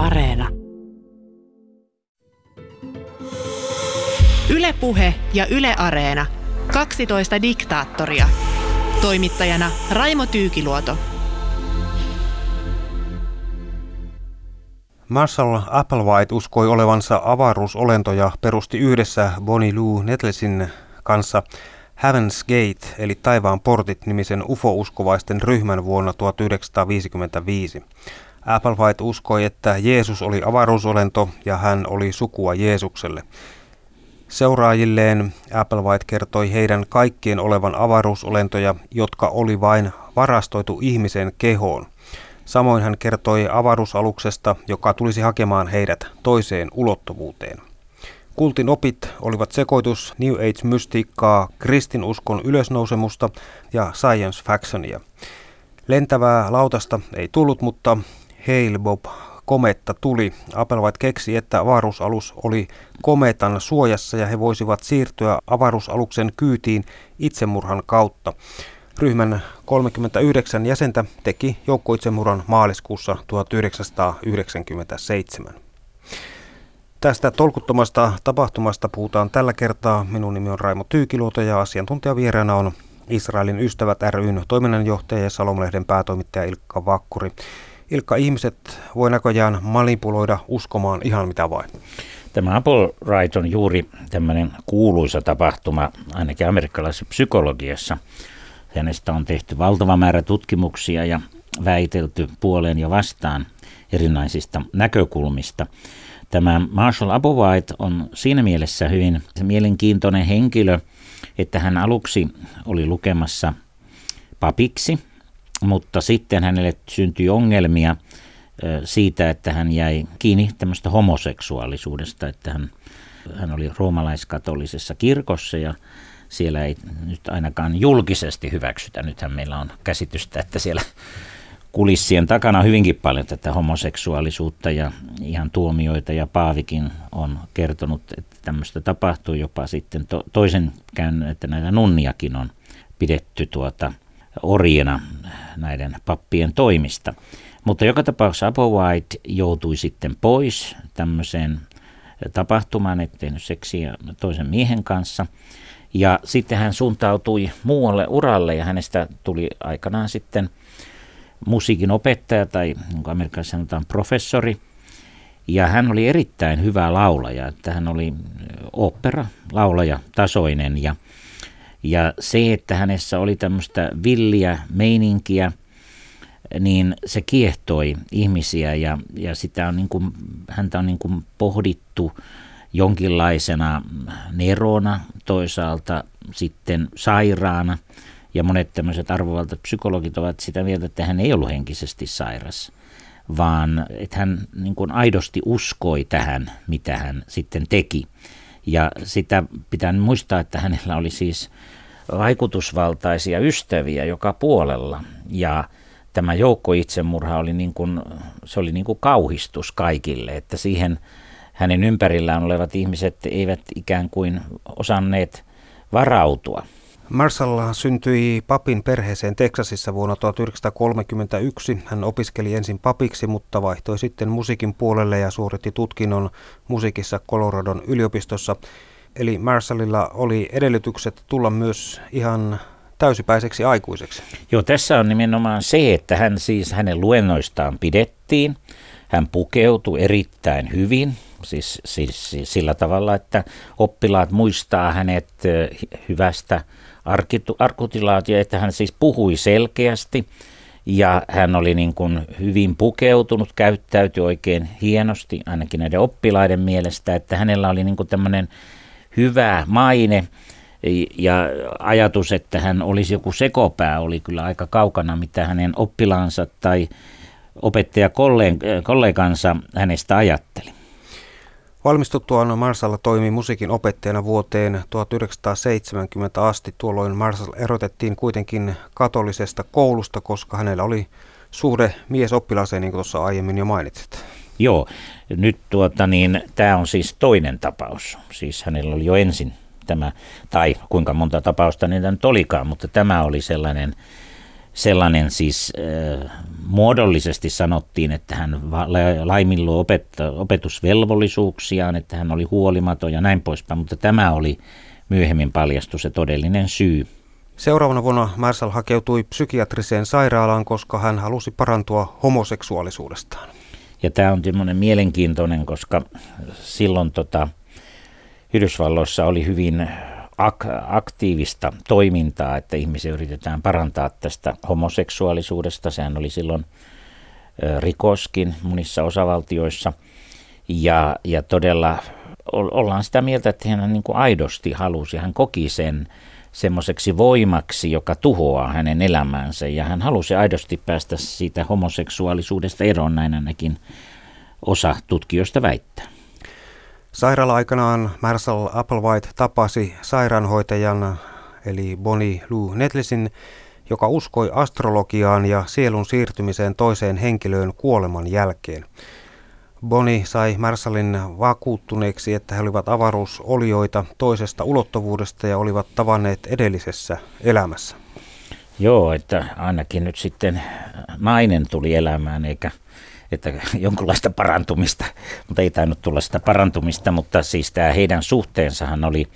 Areena. Ylepuhe ja Yle Areena. 12 diktaattoria. Toimittajana Raimo Tyykiluoto. Marshall Applewhite uskoi olevansa avaruusolento ja perusti yhdessä Bonnie Lou Netlesin kanssa Heaven's Gate eli Taivaan portit nimisen UFO-uskovaisten ryhmän vuonna 1955. Applewhite uskoi, että Jeesus oli avaruusolento ja hän oli sukua Jeesukselle. Seuraajilleen Applewhite kertoi heidän kaikkien olevan avaruusolentoja, jotka oli vain varastoitu ihmisen kehoon. Samoin hän kertoi avaruusaluksesta, joka tulisi hakemaan heidät toiseen ulottuvuuteen. Kultin opit olivat sekoitus New Age-mystiikkaa, kristinuskon ylösnousemusta ja science factionia. Lentävää lautasta ei tullut, mutta Hail Bob kometta tuli. Applewhite keksi, että avaruusalus oli kometan suojassa ja he voisivat siirtyä avaruusaluksen kyytiin itsemurhan kautta. Ryhmän 39 jäsentä teki joukkoitsemurhan maaliskuussa 1997. Tästä tolkuttomasta tapahtumasta puhutaan tällä kertaa. Minun nimi on Raimo Tyykiluoto ja asiantuntijavieraana on Israelin ystävät ryn toiminnanjohtaja ja Salomlehden päätoimittaja Ilkka Vakkuri. Ilkka, ihmiset voi näköjään manipuloida uskomaan ihan mitä vain. Tämä Apple Wright on juuri tämmöinen kuuluisa tapahtuma, ainakin amerikkalaisessa psykologiassa. Hänestä on tehty valtava määrä tutkimuksia ja väitelty puoleen ja vastaan erinäisistä näkökulmista. Tämä Marshall Applewhite on siinä mielessä hyvin mielenkiintoinen henkilö, että hän aluksi oli lukemassa papiksi – mutta sitten hänelle syntyi ongelmia siitä, että hän jäi kiinni tämmöistä homoseksuaalisuudesta, että hän, hän oli roomalaiskatolisessa kirkossa ja siellä ei nyt ainakaan julkisesti hyväksytä. Nythän meillä on käsitystä, että siellä kulissien takana hyvinkin paljon tätä homoseksuaalisuutta ja ihan tuomioita ja Paavikin on kertonut, että tämmöistä tapahtuu jopa sitten to, toisen käyn, että näitä nunniakin on pidetty tuota orjina näiden pappien toimista. Mutta joka tapauksessa White joutui sitten pois tämmöiseen tapahtumaan, ettei tehnyt seksiä toisen miehen kanssa. Ja sitten hän suuntautui muualle uralle ja hänestä tuli aikanaan sitten musiikin opettaja tai kuin Amerikassa sanotaan professori. Ja hän oli erittäin hyvä laulaja, että hän oli opera, laulaja tasoinen ja ja se, että hänessä oli tämmöistä villiä meininkiä, niin se kiehtoi ihmisiä ja, ja sitä on niin kuin, häntä on niin kuin pohdittu jonkinlaisena nerona, toisaalta sitten sairaana. Ja monet tämmöiset arvovaltat psykologit ovat sitä mieltä, että hän ei ollut henkisesti sairas, vaan että hän niin kuin aidosti uskoi tähän, mitä hän sitten teki. Ja sitä pitää muistaa, että hänellä oli siis vaikutusvaltaisia ystäviä joka puolella. Ja tämä joukkoitsemurha oli niin kuin, se oli niin kuin kauhistus kaikille, että siihen hänen ympärillään olevat ihmiset eivät ikään kuin osanneet varautua. Marshall syntyi papin perheeseen Teksasissa vuonna 1931. Hän opiskeli ensin papiksi, mutta vaihtoi sitten musiikin puolelle ja suoritti tutkinnon musiikissa Coloradon yliopistossa. Eli Marshallilla oli edellytykset tulla myös ihan täysipäiseksi aikuiseksi. Joo, tässä on nimenomaan se, että hän siis hänen luennoistaan pidettiin. Hän pukeutui erittäin hyvin, siis, siis, siis sillä tavalla, että oppilaat muistaa hänet hyvästä arkutilaatio, että hän siis puhui selkeästi ja hän oli niin kuin hyvin pukeutunut, käyttäytyi oikein hienosti, ainakin näiden oppilaiden mielestä, että hänellä oli niin kuin tämmöinen hyvä maine ja ajatus, että hän olisi joku sekopää, oli kyllä aika kaukana, mitä hänen oppilaansa tai opettajakollegansa hänestä ajatteli. Valmistuttuaan Marshall toimi musiikin opettajana vuoteen 1970 asti. Tuolloin Marshall erotettiin kuitenkin katolisesta koulusta, koska hänellä oli suhde mies oppilaaseen, niin kuin tuossa aiemmin jo mainitsit. Joo, nyt tuota niin, tämä on siis toinen tapaus. Siis hänellä oli jo ensin tämä, tai kuinka monta tapausta niitä nyt olikaan, mutta tämä oli sellainen sellainen siis äh, muodollisesti sanottiin, että hän laiminloi opetusvelvollisuuksiaan, että hän oli huolimaton ja näin poispäin, mutta tämä oli myöhemmin paljastu se todellinen syy. Seuraavana vuonna Marshall hakeutui psykiatriseen sairaalaan, koska hän halusi parantua homoseksuaalisuudestaan. Ja tämä on semmoinen mielenkiintoinen, koska silloin tota, Yhdysvalloissa oli hyvin ak- aktiivista toimintaa, että ihmisiä yritetään parantaa tästä homoseksuaalisuudesta. Sehän oli silloin rikoskin monissa osavaltioissa. Ja, ja todella ollaan sitä mieltä, että hän niin kuin aidosti halusi, hän koki sen semmoiseksi voimaksi, joka tuhoaa hänen elämäänsä. Ja hän halusi aidosti päästä siitä homoseksuaalisuudesta eroon, näin ainakin osa tutkijoista väittää. Sairaala-aikanaan Marshall Applewhite tapasi sairaanhoitajan eli Bonnie Lou Netlesin, joka uskoi astrologiaan ja sielun siirtymiseen toiseen henkilöön kuoleman jälkeen. Boni sai Marshallin vakuuttuneeksi, että he olivat avaruusolioita toisesta ulottuvuudesta ja olivat tavanneet edellisessä elämässä. Joo, että ainakin nyt sitten nainen tuli elämään eikä että jonkunlaista parantumista, mutta ei tainnut tulla sitä parantumista, mutta siis tämä heidän suhteensahan oli,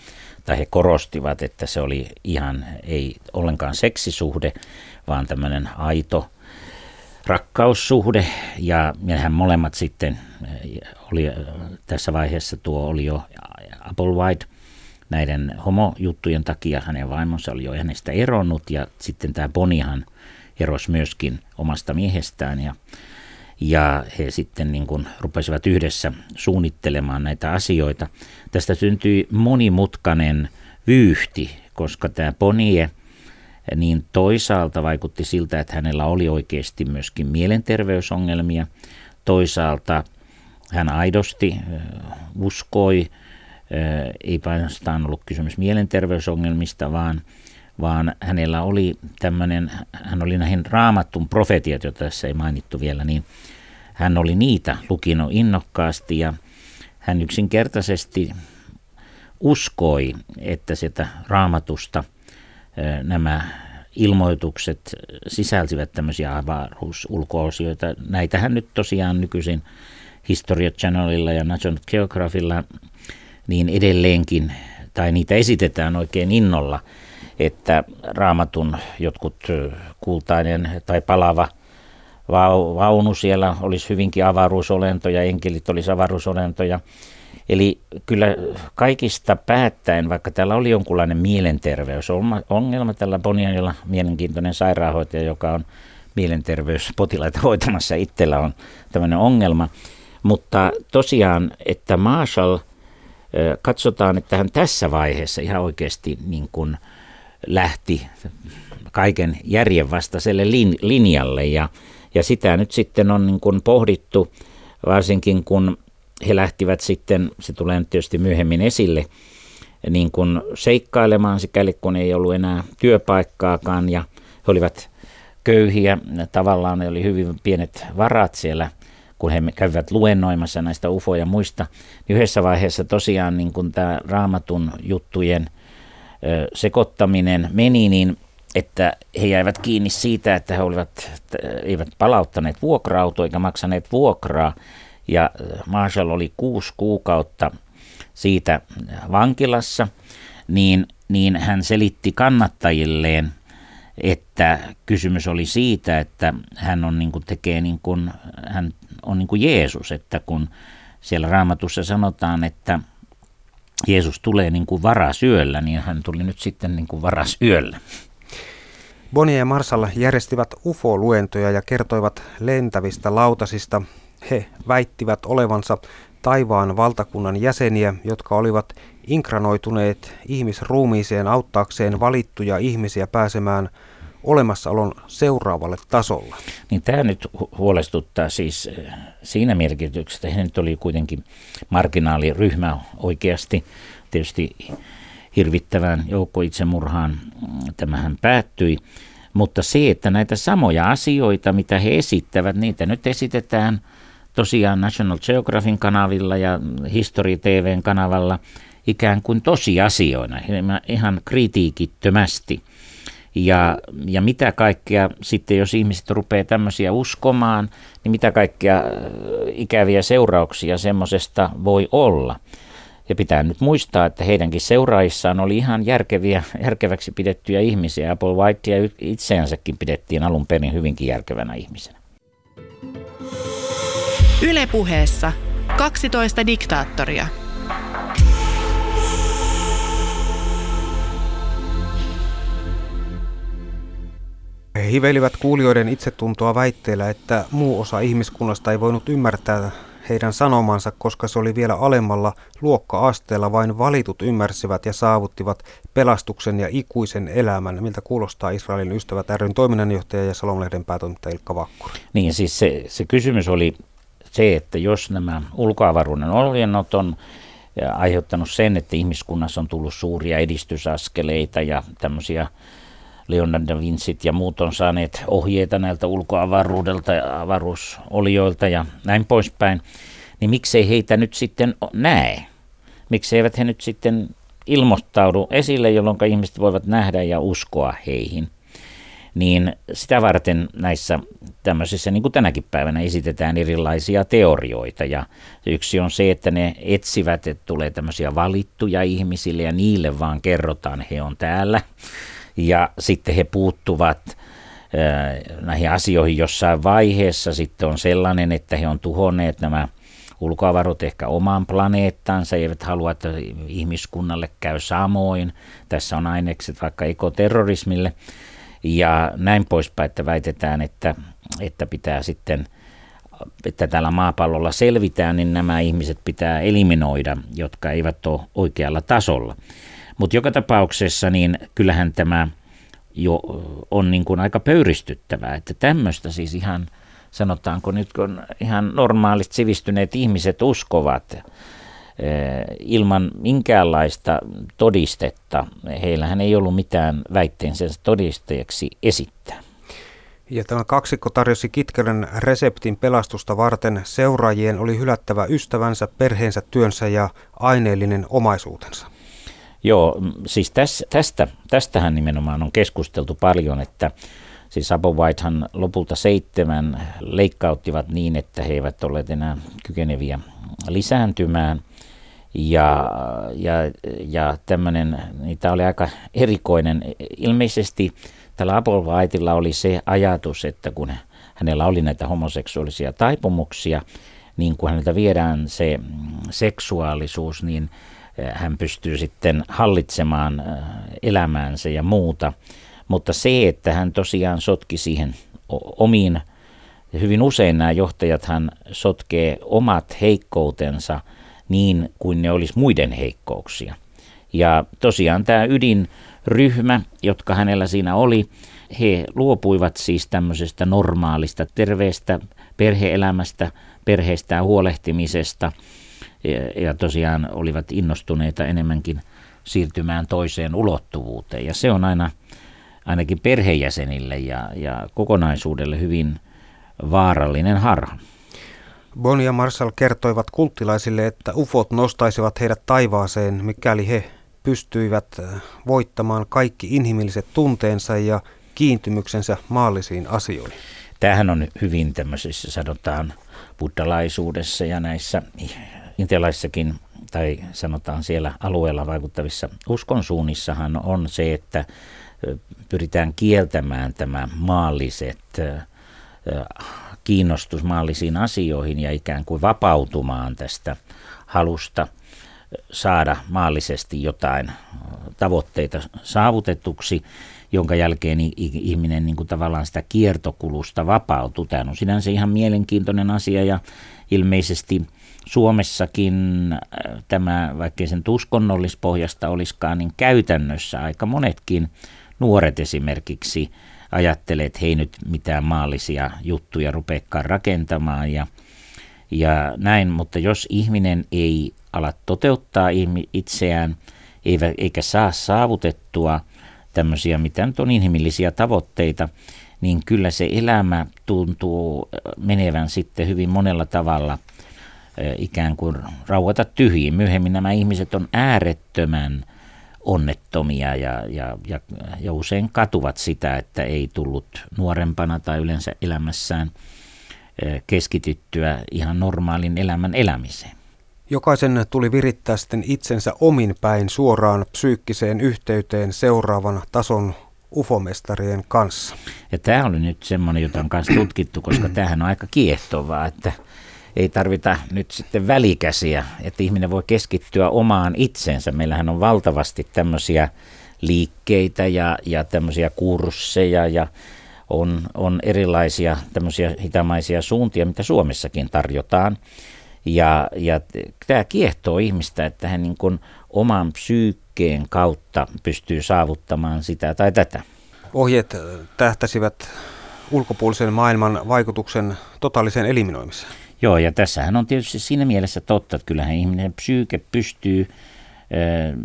tai he korostivat, että se oli ihan ei ollenkaan seksisuhde, vaan tämmöinen aito rakkaussuhde. Ja hän molemmat sitten oli tässä vaiheessa tuo oli jo Applewhite näiden homojuttujen takia. Hänen vaimonsa oli jo hänestä eronnut ja sitten tämä Bonihan erosi myöskin omasta miehestään. Ja ja he sitten niin kuin rupesivat yhdessä suunnittelemaan näitä asioita. Tästä syntyi monimutkainen vyyhti, koska tämä Ponie niin toisaalta vaikutti siltä, että hänellä oli oikeasti myöskin mielenterveysongelmia. Toisaalta hän aidosti uskoi, ei ainoastaan ollut kysymys mielenterveysongelmista, vaan vaan hänellä oli tämmöinen, hän oli näihin raamattun profetiat, joita tässä ei mainittu vielä, niin hän oli niitä lukinut innokkaasti ja hän yksinkertaisesti uskoi, että sitä raamatusta nämä ilmoitukset sisälsivät tämmöisiä avaruusulkoosioita. Näitähän nyt tosiaan nykyisin History Channelilla ja National Geographilla niin edelleenkin, tai niitä esitetään oikein innolla, että raamatun jotkut kultainen tai palava – vaunu siellä olisi hyvinkin avaruusolentoja, enkelit olisi avaruusolentoja. Eli kyllä kaikista päättäen, vaikka täällä oli jonkunlainen mielenterveysongelma tällä Bonianilla, mielenkiintoinen sairaanhoitaja, joka on mielenterveyspotilaita hoitamassa itsellä on tämmöinen ongelma. Mutta tosiaan, että Marshall, katsotaan, että hän tässä vaiheessa ihan oikeasti niin kuin lähti kaiken järjen vastaiselle linjalle. Ja ja sitä nyt sitten on niin kuin pohdittu, varsinkin kun he lähtivät sitten, se tulee nyt tietysti myöhemmin esille, niin kuin seikkailemaan sikäli kun ei ollut enää työpaikkaakaan. Ja he olivat köyhiä, tavallaan ne oli hyvin pienet varat siellä, kun he kävivät luennoimassa näistä ufoja ja muista, niin yhdessä vaiheessa tosiaan niin kun tämä raamatun juttujen sekoittaminen meni, niin että he jäivät kiinni siitä, että he olivat, eivät palauttaneet vuokra-autoa eikä maksaneet vuokraa. Ja Marshall oli kuusi kuukautta siitä vankilassa, niin, niin hän selitti kannattajilleen, että kysymys oli siitä, että hän on niin kuin tekee niin kuin, hän on niin kuin Jeesus, että kun siellä raamatussa sanotaan, että Jeesus tulee niin kuin varasyöllä, niin hän tuli nyt sitten niin kuin varasyöllä. Bonnie ja Marshall järjestivät UFO-luentoja ja kertoivat lentävistä lautasista. He väittivät olevansa taivaan valtakunnan jäseniä, jotka olivat inkranoituneet ihmisruumiiseen auttaakseen valittuja ihmisiä pääsemään olemassaolon seuraavalle tasolle. Niin tämä nyt huolestuttaa siis eh, siinä merkityksessä, että nyt oli kuitenkin marginaaliryhmä oikeasti. Tietysti hirvittävään joukkoitsemurhaan mm, tämähän päättyi. Mutta se, että näitä samoja asioita, mitä he esittävät, niitä nyt esitetään tosiaan National Geographicin kanavilla ja History TVn kanavalla ikään kuin tosiasioina, ihan kritiikittömästi. Ja, ja mitä kaikkea sitten, jos ihmiset rupeaa tämmöisiä uskomaan, niin mitä kaikkea ikäviä seurauksia semmoisesta voi olla. Ja pitää nyt muistaa, että heidänkin seuraajissaan oli ihan järkeviä, järkeväksi pidettyjä ihmisiä. Apple Whitea itseänsäkin pidettiin alun perin hyvinkin järkevänä ihmisenä. Ylepuheessa 12 diktaattoria. He hivelivät kuulijoiden itsetuntoa väitteellä, että muu osa ihmiskunnasta ei voinut ymmärtää heidän sanomansa, koska se oli vielä alemmalla luokka-asteella. Vain valitut ymmärsivät ja saavuttivat pelastuksen ja ikuisen elämän. Miltä kuulostaa Israelin ystävät ryn toiminnanjohtaja ja Salomlehden päätoimittaja Ilkka Vakkuri? Niin, siis se, se kysymys oli se, että jos nämä ulkoavaruuden oljennot on aiheuttanut sen, että ihmiskunnassa on tullut suuria edistysaskeleita ja tämmöisiä Leonardo da Vincit ja muut on saaneet ohjeita näiltä ulkoavaruudelta ja avaruusolioilta ja näin poispäin, niin miksei heitä nyt sitten näe? Miksi eivät he nyt sitten ilmoittaudu esille, jolloin ihmiset voivat nähdä ja uskoa heihin? Niin sitä varten näissä tämmöisissä, niin kuin tänäkin päivänä, esitetään erilaisia teorioita. Ja yksi on se, että ne etsivät, että tulee tämmöisiä valittuja ihmisille ja niille vaan kerrotaan, he on täällä ja sitten he puuttuvat äh, näihin asioihin jossain vaiheessa. Sitten on sellainen, että he on tuhonneet nämä ulkoavarot ehkä omaan planeettansa, eivät halua, että ihmiskunnalle käy samoin. Tässä on ainekset vaikka ekoterrorismille ja näin poispäin, että väitetään, että, että pitää sitten että täällä maapallolla selvitään, niin nämä ihmiset pitää eliminoida, jotka eivät ole oikealla tasolla. Mutta joka tapauksessa niin kyllähän tämä jo on niin kuin aika pöyristyttävää, että tämmöistä siis ihan sanotaanko nyt kun ihan normaalit sivistyneet ihmiset uskovat ilman minkäänlaista todistetta. Heillähän ei ollut mitään väitteensä todisteeksi esittää. Ja tämä kaksikko tarjosi kitkelän reseptin pelastusta varten. Seuraajien oli hylättävä ystävänsä, perheensä, työnsä ja aineellinen omaisuutensa. Joo, siis täs, tästä, tästähän nimenomaan on keskusteltu paljon, että siis Abu Whitehan lopulta seitsemän leikkauttivat niin, että he eivät olleet enää kykeneviä lisääntymään. Ja, ja, ja tämmöinen, niitä oli aika erikoinen. Ilmeisesti tällä Abu Whiteilla oli se ajatus, että kun hänellä oli näitä homoseksuaalisia taipumuksia, niin kun häneltä viedään se seksuaalisuus, niin – hän pystyy sitten hallitsemaan äh, elämäänsä ja muuta. Mutta se, että hän tosiaan sotki siihen omiin, hyvin usein nämä johtajat hän sotkee omat heikkoutensa niin kuin ne olisi muiden heikkouksia. Ja tosiaan tämä ydinryhmä, jotka hänellä siinä oli, he luopuivat siis tämmöisestä normaalista, terveestä perheelämästä, perheestään huolehtimisesta – ja, tosiaan olivat innostuneita enemmänkin siirtymään toiseen ulottuvuuteen. Ja se on aina ainakin perheenjäsenille ja, ja kokonaisuudelle hyvin vaarallinen harha. Bon ja Marshall kertoivat kulttilaisille, että ufot nostaisivat heidät taivaaseen, mikäli he pystyivät äh, voittamaan kaikki inhimilliset tunteensa ja kiintymyksensä maallisiin asioihin. Tämähän on hyvin tämmöisissä, sanotaan, buddhalaisuudessa ja näissä intialaissakin tai sanotaan siellä alueella vaikuttavissa uskonsuunnissahan on se, että pyritään kieltämään tämä maalliset kiinnostus maallisiin asioihin ja ikään kuin vapautumaan tästä halusta saada maallisesti jotain tavoitteita saavutetuksi, jonka jälkeen ihminen niin kuin tavallaan sitä kiertokulusta vapautuu. Tämä on sinänsä ihan mielenkiintoinen asia ja ilmeisesti Suomessakin äh, tämä, vaikkei sen uskonnollispohjasta olisikaan, niin käytännössä aika monetkin nuoret esimerkiksi ajattelee, että hei nyt mitään maallisia juttuja rupeekaan rakentamaan ja, ja näin, mutta jos ihminen ei ala toteuttaa itseään eikä saa saavutettua tämmöisiä, mitä nyt on inhimillisiä tavoitteita, niin kyllä se elämä tuntuu menevän sitten hyvin monella tavalla – ikään kuin rauhoita tyhjiin. Myöhemmin nämä ihmiset on äärettömän onnettomia ja, ja, ja, ja usein katuvat sitä, että ei tullut nuorempana tai yleensä elämässään keskityttyä ihan normaalin elämän elämiseen. Jokaisen tuli virittää sitten itsensä omin päin suoraan psyykkiseen yhteyteen seuraavan tason ufomestarien kanssa. Ja tämä oli nyt semmoinen, jota on myös tutkittu, koska tämähän on aika kiehtovaa, että ei tarvita nyt sitten välikäsiä, että ihminen voi keskittyä omaan itsensä. Meillähän on valtavasti tämmöisiä liikkeitä ja, ja tämmöisiä kursseja ja on, on erilaisia tämmöisiä hitamaisia suuntia, mitä Suomessakin tarjotaan. Ja, ja tämä kiehtoo ihmistä, että hän niin kuin oman psyykkeen kautta pystyy saavuttamaan sitä tai tätä. Ohjeet tähtäsivät ulkopuolisen maailman vaikutuksen totaaliseen eliminoimiseen. Joo, ja tässähän on tietysti siinä mielessä totta, että kyllähän ihminen psyyke pystyy ö,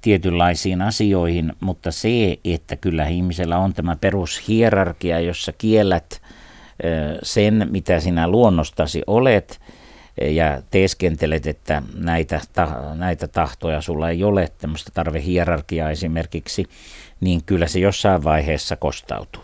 tietynlaisiin asioihin, mutta se, että kyllä ihmisellä on tämä perushierarkia, jossa kiellät ö, sen, mitä sinä luonnostasi olet, ja teeskentelet, että näitä, ta, näitä tahtoja sulla ei ole, tämmöistä tarvehierarkiaa esimerkiksi, niin kyllä se jossain vaiheessa kostautuu.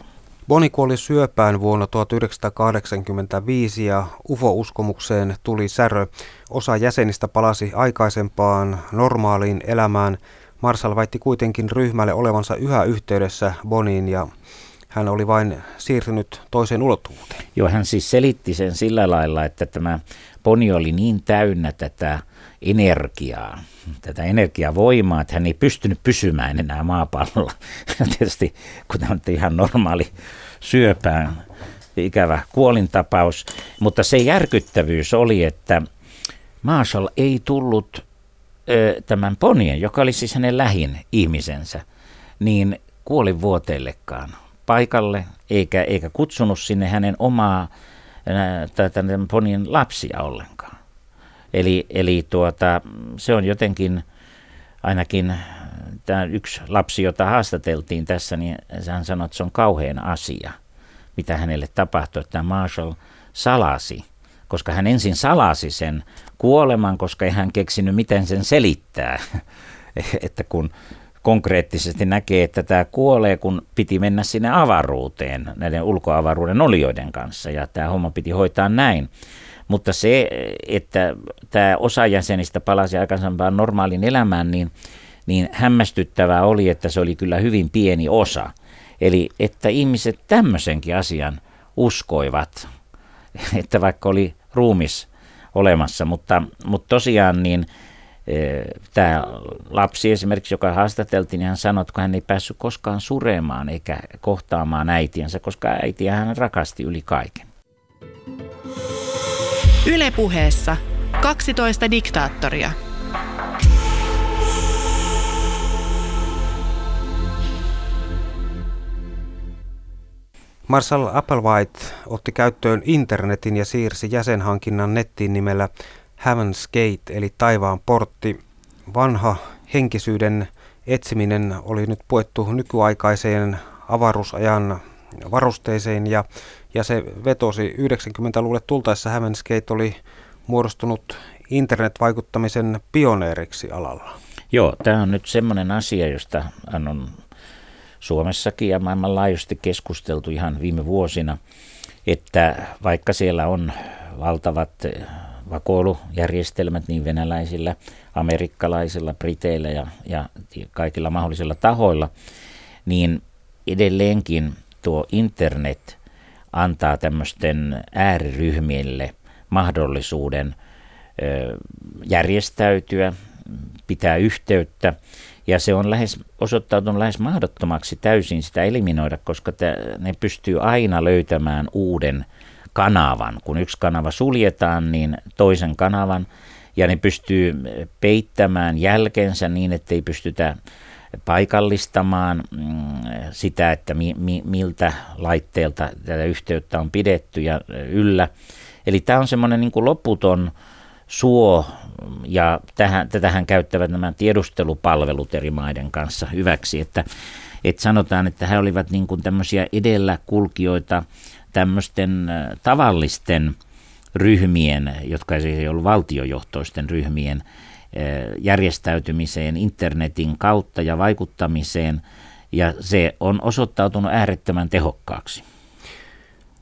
Boni kuoli syöpään vuonna 1985 ja UFO-uskomukseen tuli särö. Osa jäsenistä palasi aikaisempaan normaaliin elämään. Marshall väitti kuitenkin ryhmälle olevansa yhä yhteydessä Boniin ja hän oli vain siirtynyt toiseen ulottuvuuteen. Joo, hän siis selitti sen sillä lailla, että tämä Boni oli niin täynnä tätä energiaa, tätä energiavoimaa, että hän ei pystynyt pysymään enää maapallolla. Tietysti kun tämä on ihan normaali syöpään ikävä kuolintapaus, mutta se järkyttävyys oli, että Marshall ei tullut ö, tämän ponien, joka oli siis hänen lähin ihmisensä, niin kuolivuoteellekaan paikalle, eikä, eikä kutsunut sinne hänen omaa tämän ponien lapsia ollenkaan. Eli, eli tuota, se on jotenkin ainakin tämä yksi lapsi, jota haastateltiin tässä, niin hän sanoi, että se on kauhean asia, mitä hänelle tapahtui, että Marshall salasi, koska hän ensin salasi sen kuoleman, koska ei hän keksinyt, miten sen selittää. että kun konkreettisesti näkee, että tämä kuolee, kun piti mennä sinne avaruuteen näiden ulkoavaruuden olioiden kanssa, ja tämä homma piti hoitaa näin. Mutta se, että tämä osa jäsenistä palasi aikaisempaan normaalin elämään, niin, niin hämmästyttävää oli, että se oli kyllä hyvin pieni osa. Eli että ihmiset tämmöisenkin asian uskoivat, että vaikka oli ruumis olemassa, mutta, mutta tosiaan niin e, tämä lapsi esimerkiksi, joka haastateltiin, niin hän sanoi, että hän ei päässyt koskaan suremaan eikä kohtaamaan äitiänsä, koska äitiä hän rakasti yli kaiken. Ylepuheessa 12 diktaattoria. Marshall Applewhite otti käyttöön internetin ja siirsi jäsenhankinnan nettiin nimellä Heaven's Gate eli taivaan portti. Vanha henkisyyden etsiminen oli nyt puettu nykyaikaiseen avaruusajan varusteisiin ja, ja se vetosi 90-luvulle tultaessa Heaven's Gate oli muodostunut internetvaikuttamisen pioneeriksi alalla. Joo, tämä on nyt semmoinen asia, josta on Suomessakin ja maailmanlaajuisesti keskusteltu ihan viime vuosina, että vaikka siellä on valtavat vakoilujärjestelmät niin venäläisillä, amerikkalaisilla, briteillä ja, ja kaikilla mahdollisilla tahoilla, niin edelleenkin tuo internet antaa tämmöisten ääriryhmille mahdollisuuden järjestäytyä, pitää yhteyttä ja se on lähes, osoittautunut lähes mahdottomaksi täysin sitä eliminoida, koska ne pystyy aina löytämään uuden kanavan. Kun yksi kanava suljetaan, niin toisen kanavan ja ne pystyy peittämään jälkensä niin, ettei pystytä paikallistamaan mm, sitä, että mi, mi, miltä laitteelta tätä yhteyttä on pidetty ja yllä. Eli tämä on semmoinen niin kuin loputon suo, ja tähän, tätähän käyttävät nämä tiedustelupalvelut eri maiden kanssa hyväksi, että, että sanotaan, että he olivat niin kuin tämmöisiä edelläkulkijoita tämmöisten tavallisten ryhmien, jotka ei ollut valtiojohtoisten ryhmien järjestäytymiseen internetin kautta ja vaikuttamiseen, ja se on osoittautunut äärettömän tehokkaaksi.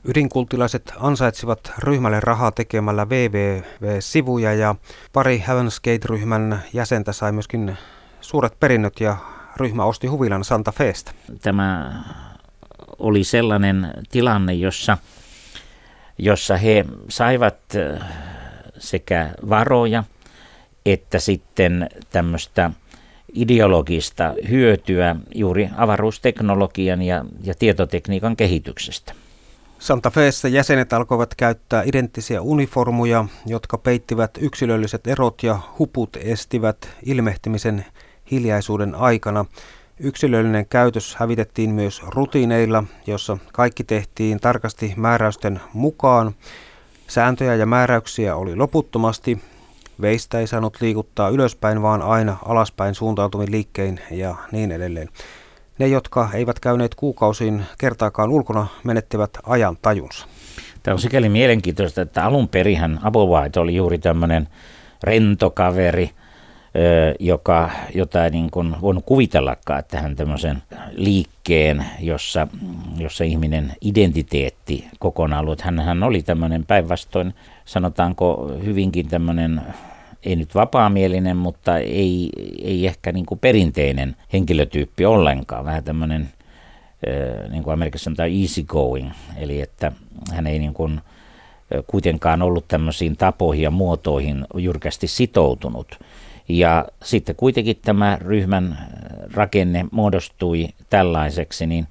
Ydinkultilaiset ansaitsivat ryhmälle rahaa tekemällä www-sivuja ja pari Heaven's Gate-ryhmän jäsentä sai myöskin suuret perinnöt ja ryhmä osti huvilan Santa Feesta. Tämä oli sellainen tilanne, jossa, jossa he saivat äh, sekä varoja että sitten tämmöistä ideologista hyötyä juuri avaruusteknologian ja, ja tietotekniikan kehityksestä. Santa Feessa jäsenet alkoivat käyttää identtisiä uniformuja, jotka peittivät yksilölliset erot ja huput estivät ilmehtimisen hiljaisuuden aikana. Yksilöllinen käytös hävitettiin myös rutiineilla, jossa kaikki tehtiin tarkasti määräysten mukaan. Sääntöjä ja määräyksiä oli loputtomasti. Veistä ei saanut liikuttaa ylöspäin, vaan aina alaspäin suuntautuvin liikkein ja niin edelleen. Ne, jotka eivät käyneet kuukausiin kertaakaan ulkona, menettivät ajan tajunsa. Tämä on sikäli mielenkiintoista, että alun perihän White oli juuri tämmöinen rentokaveri, joka, jota ei niin kuin voinut kuvitellakaan, että hän tämmöisen liikkeen, jossa, jossa ihminen identiteetti kokonaan ollut. Hän, hän oli tämmöinen päinvastoin, sanotaanko hyvinkin tämmöinen ei nyt vapaamielinen, mutta ei, ei ehkä niin kuin perinteinen henkilötyyppi ollenkaan. Vähän tämmöinen, niin kuin Amerikassa sanotaan easy going, eli että hän ei niin kuin kuitenkaan ollut tämmöisiin tapoihin ja muotoihin jyrkästi sitoutunut. Ja sitten kuitenkin tämä ryhmän rakenne muodostui tällaiseksi, niin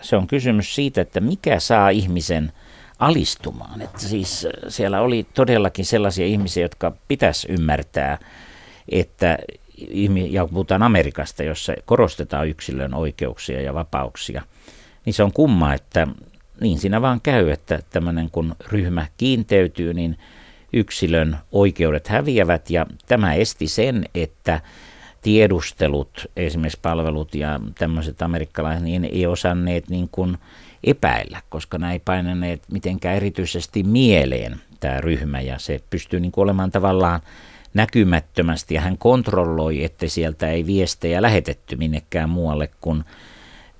se on kysymys siitä, että mikä saa ihmisen alistumaan. Että siis äh, siellä oli todellakin sellaisia ihmisiä, jotka pitäisi ymmärtää, että ja puhutaan Amerikasta, jossa korostetaan yksilön oikeuksia ja vapauksia, niin se on kumma, että niin siinä vaan käy, että tämmöinen kun ryhmä kiinteytyy, niin yksilön oikeudet häviävät ja tämä esti sen, että tiedustelut, esimerkiksi palvelut ja tämmöiset amerikkalaiset, niin ei osanneet niin kuin epäillä, koska nämä ei painaneet mitenkään erityisesti mieleen tämä ryhmä ja se pystyy niin kuin olemaan tavallaan näkymättömästi ja hän kontrolloi, että sieltä ei viestejä lähetetty minnekään muualle kuin,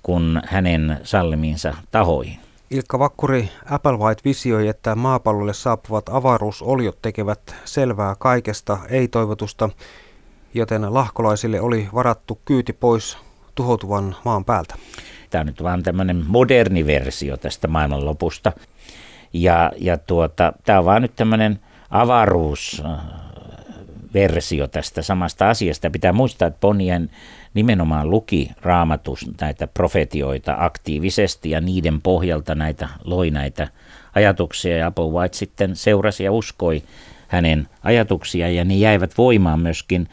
kuin hänen sallimiinsa tahoihin. Ilkka Vakkuri, Applewhite visioi, että maapallolle saapuvat avaruusoliot tekevät selvää kaikesta ei-toivotusta, joten lahkolaisille oli varattu kyyti pois tuhoutuvan maan päältä. Tämä on nyt vaan tämmöinen moderni versio tästä maailmanlopusta. Ja, ja tuota, tämä on vaan nyt tämmöinen avaruusversio tästä samasta asiasta. Pitää muistaa, että Bonien nimenomaan luki raamatus näitä profetioita aktiivisesti ja niiden pohjalta näitä loi näitä ajatuksia ja White sitten seurasi ja uskoi hänen ajatuksia ja ne jäivät voimaan myöskin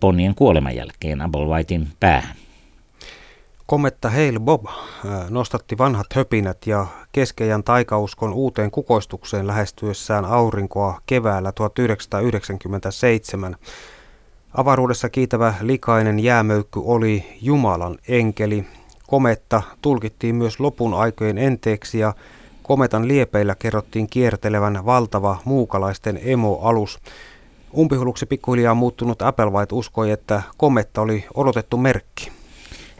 Bonien kuoleman jälkeen Whitein päähän. Kometta Hale Bob nostatti vanhat höpinät ja keskeijän taikauskon uuteen kukoistukseen lähestyessään aurinkoa keväällä 1997. Avaruudessa kiitävä likainen jäämöykky oli Jumalan enkeli. Kometta tulkittiin myös lopun aikojen enteeksi ja kometan liepeillä kerrottiin kiertelevän valtava muukalaisten emoalus. Umpihulluksi pikkuhiljaa muuttunut Applewhite uskoi, että kometta oli odotettu merkki.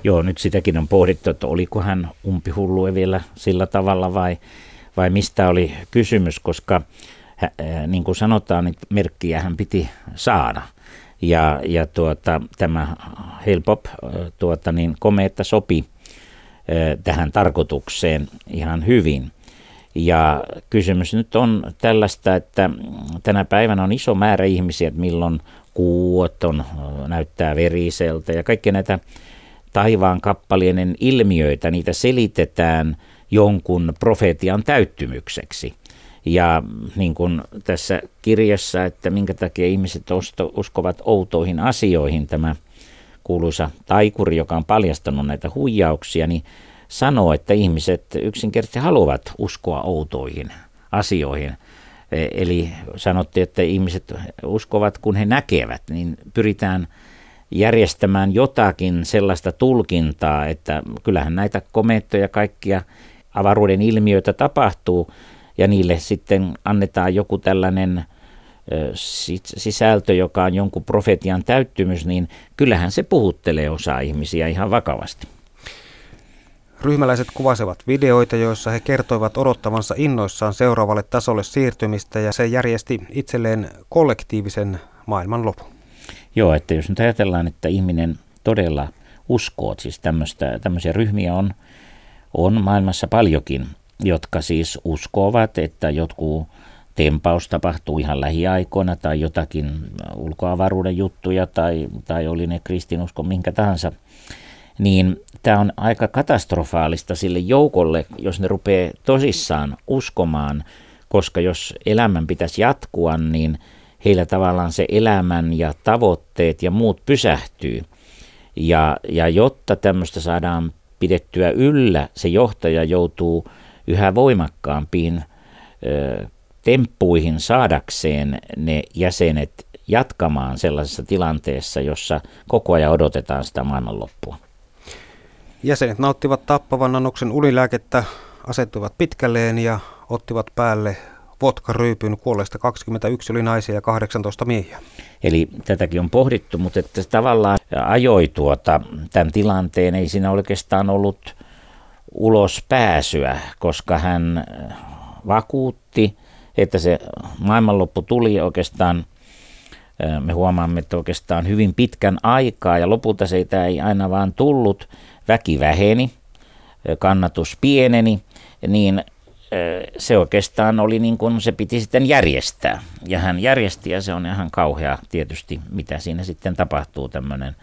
Joo, nyt sitäkin on pohdittu, että oliko hän umpihullu vielä sillä tavalla vai, vai mistä oli kysymys, koska niin kuin sanotaan, niin merkkiä hän piti saada. Ja, ja tuota, tämä Hellpop tuota, niin komeetta sopi tähän tarkoitukseen ihan hyvin. Ja kysymys nyt on tällaista, että tänä päivänä on iso määrä ihmisiä, että milloin kuuot on, näyttää veriseltä ja kaikki näitä taivaan kappaleiden ilmiöitä, niitä selitetään jonkun profetian täyttymykseksi. Ja niin kuin tässä kirjassa, että minkä takia ihmiset uskovat outoihin asioihin, tämä kuuluisa taikuri, joka on paljastanut näitä huijauksia, niin sanoo, että ihmiset yksinkertaisesti haluavat uskoa outoihin asioihin. E, eli sanottiin, että ihmiset uskovat, kun he näkevät, niin pyritään järjestämään jotakin sellaista tulkintaa, että kyllähän näitä komeettoja kaikkia avaruuden ilmiöitä tapahtuu ja niille sitten annetaan joku tällainen sisältö, joka on jonkun profetian täyttymys, niin kyllähän se puhuttelee osaa ihmisiä ihan vakavasti. Ryhmäläiset kuvasivat videoita, joissa he kertoivat odottavansa innoissaan seuraavalle tasolle siirtymistä ja se järjesti itselleen kollektiivisen maailmanlopun. Joo, että jos nyt ajatellaan, että ihminen todella uskoo, siis tämmöisiä ryhmiä on, on maailmassa paljonkin, jotka siis uskovat, että jotkut tempaus tapahtuu ihan lähiaikoina tai jotakin ulkoavaruuden juttuja tai, tai oli ne kristinusko minkä tahansa, niin tämä on aika katastrofaalista sille joukolle, jos ne rupeaa tosissaan uskomaan, koska jos elämän pitäisi jatkua, niin heillä tavallaan se elämän ja tavoitteet ja muut pysähtyy. Ja, ja jotta tämmöistä saadaan pidettyä yllä, se johtaja joutuu yhä voimakkaampiin ö, temppuihin saadakseen ne jäsenet jatkamaan sellaisessa tilanteessa, jossa koko ajan odotetaan sitä maailmanloppua. Jäsenet nauttivat tappavan annoksen unilääkettä, asettuivat pitkälleen ja ottivat päälle vodka-ryypyn. Kuolleista 21 oli naisia ja 18 miehiä. Eli tätäkin on pohdittu, mutta että tavallaan ajoi tuota, tämän tilanteen. Ei siinä oikeastaan ollut ulos pääsyä, koska hän vakuutti, että se maailmanloppu tuli oikeastaan me huomaamme, että oikeastaan hyvin pitkän aikaa ja lopulta se ei aina vaan tullut, väki väheni, kannatus pieneni, niin se oikeastaan oli niin kuin se piti sitten järjestää. Ja hän järjesti ja se on ihan kauhea tietysti, mitä siinä sitten tapahtuu tämmöinen.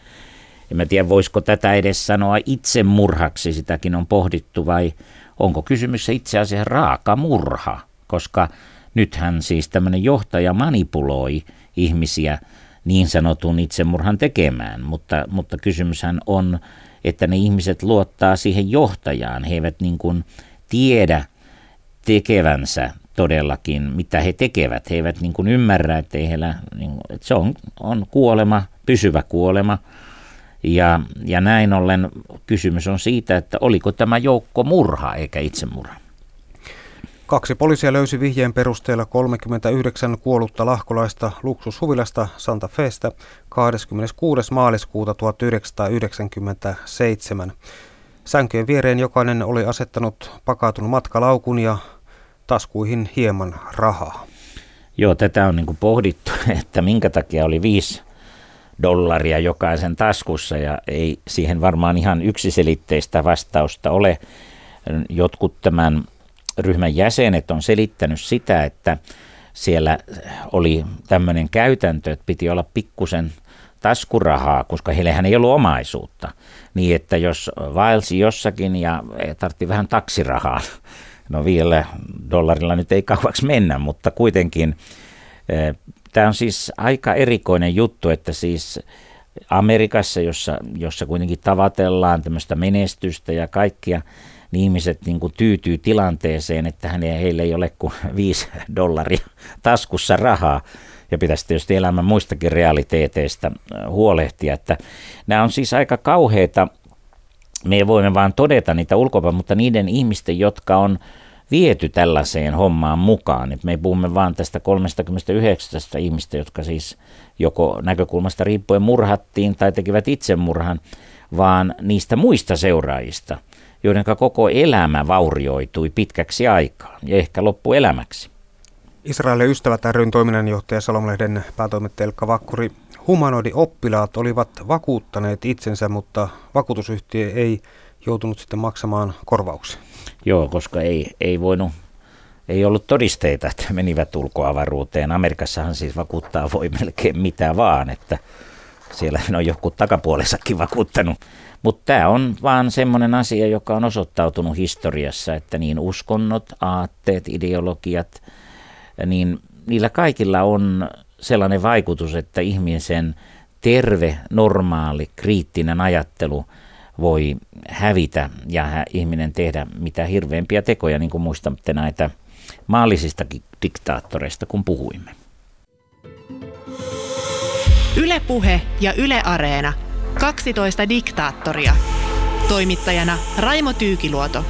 En mä tiedä, voisiko tätä edes sanoa itsemurhaksi, sitäkin on pohdittu, vai onko kysymys itse asiassa raaka murha, koska nythän siis tämmöinen johtaja manipuloi ihmisiä niin sanotun itsemurhan tekemään, mutta, mutta kysymyshän on, että ne ihmiset luottaa siihen johtajaan, he eivät niin kuin tiedä tekevänsä todellakin, mitä he tekevät. He eivät niin kuin ymmärrä, että, ei heillä, niin, että se on, on kuolema, pysyvä kuolema. Ja, ja näin ollen kysymys on siitä, että oliko tämä joukko murha eikä itsemurha. Kaksi poliisia löysi vihjeen perusteella 39 kuollutta lahkolaista luksushuvilasta Santa Festä 26. maaliskuuta 1997. Sänkyjen viereen jokainen oli asettanut pakatun matkalaukun ja taskuihin hieman rahaa. Joo, tätä on niin pohdittu, että minkä takia oli viisi dollaria jokaisen taskussa ja ei siihen varmaan ihan yksiselitteistä vastausta ole. Jotkut tämän ryhmän jäsenet on selittänyt sitä, että siellä oli tämmöinen käytäntö, että piti olla pikkusen taskurahaa, koska heillähän ei ollut omaisuutta. Niin, että jos vaelsi jossakin ja tartti vähän taksirahaa, no vielä dollarilla nyt ei kauaksi mennä, mutta kuitenkin eh, tämä on siis aika erikoinen juttu, että siis Amerikassa, jossa, jossa kuitenkin tavatellaan tämmöistä menestystä ja kaikkia, niin ihmiset niin kuin tyytyy tilanteeseen, että häne, heillä ei ole kuin viisi dollaria taskussa rahaa. Ja pitäisi tietysti elämän muistakin realiteeteista äh, huolehtia. Että nämä on siis aika kauheita. Me voimme vain todeta niitä ulkopäin, mutta niiden ihmisten, jotka on viety tällaiseen hommaan mukaan. Et me puhumme vain tästä 39 ihmistä, jotka siis joko näkökulmasta riippuen murhattiin tai tekivät itsemurhan, vaan niistä muista seuraajista – joiden koko elämä vaurioitui pitkäksi aikaa ja ehkä loppuelämäksi. Israelin ystävät ryn toiminnanjohtaja Salomlehden päätoimittaja Elkka Vakkuri. Humanoidi-oppilaat olivat vakuuttaneet itsensä, mutta vakuutusyhtiö ei joutunut sitten maksamaan korvauksia. Joo, koska ei, ei voinut ei ollut todisteita, että menivät ulkoavaruuteen. Amerikassahan siis vakuuttaa voi melkein mitä vaan, että siellä on joku takapuolessakin vakuuttanut. Mutta tämä on vaan semmoinen asia, joka on osoittautunut historiassa, että niin uskonnot, aatteet, ideologiat, niin niillä kaikilla on sellainen vaikutus, että ihmisen terve, normaali, kriittinen ajattelu voi hävitä ja ihminen tehdä mitä hirveämpiä tekoja, niin kuin muistatte näitä maallisista diktaattoreista, kun puhuimme. Ylepuhe ja Yle Areena – 12 diktaattoria. Toimittajana Raimo Tyykiluoto.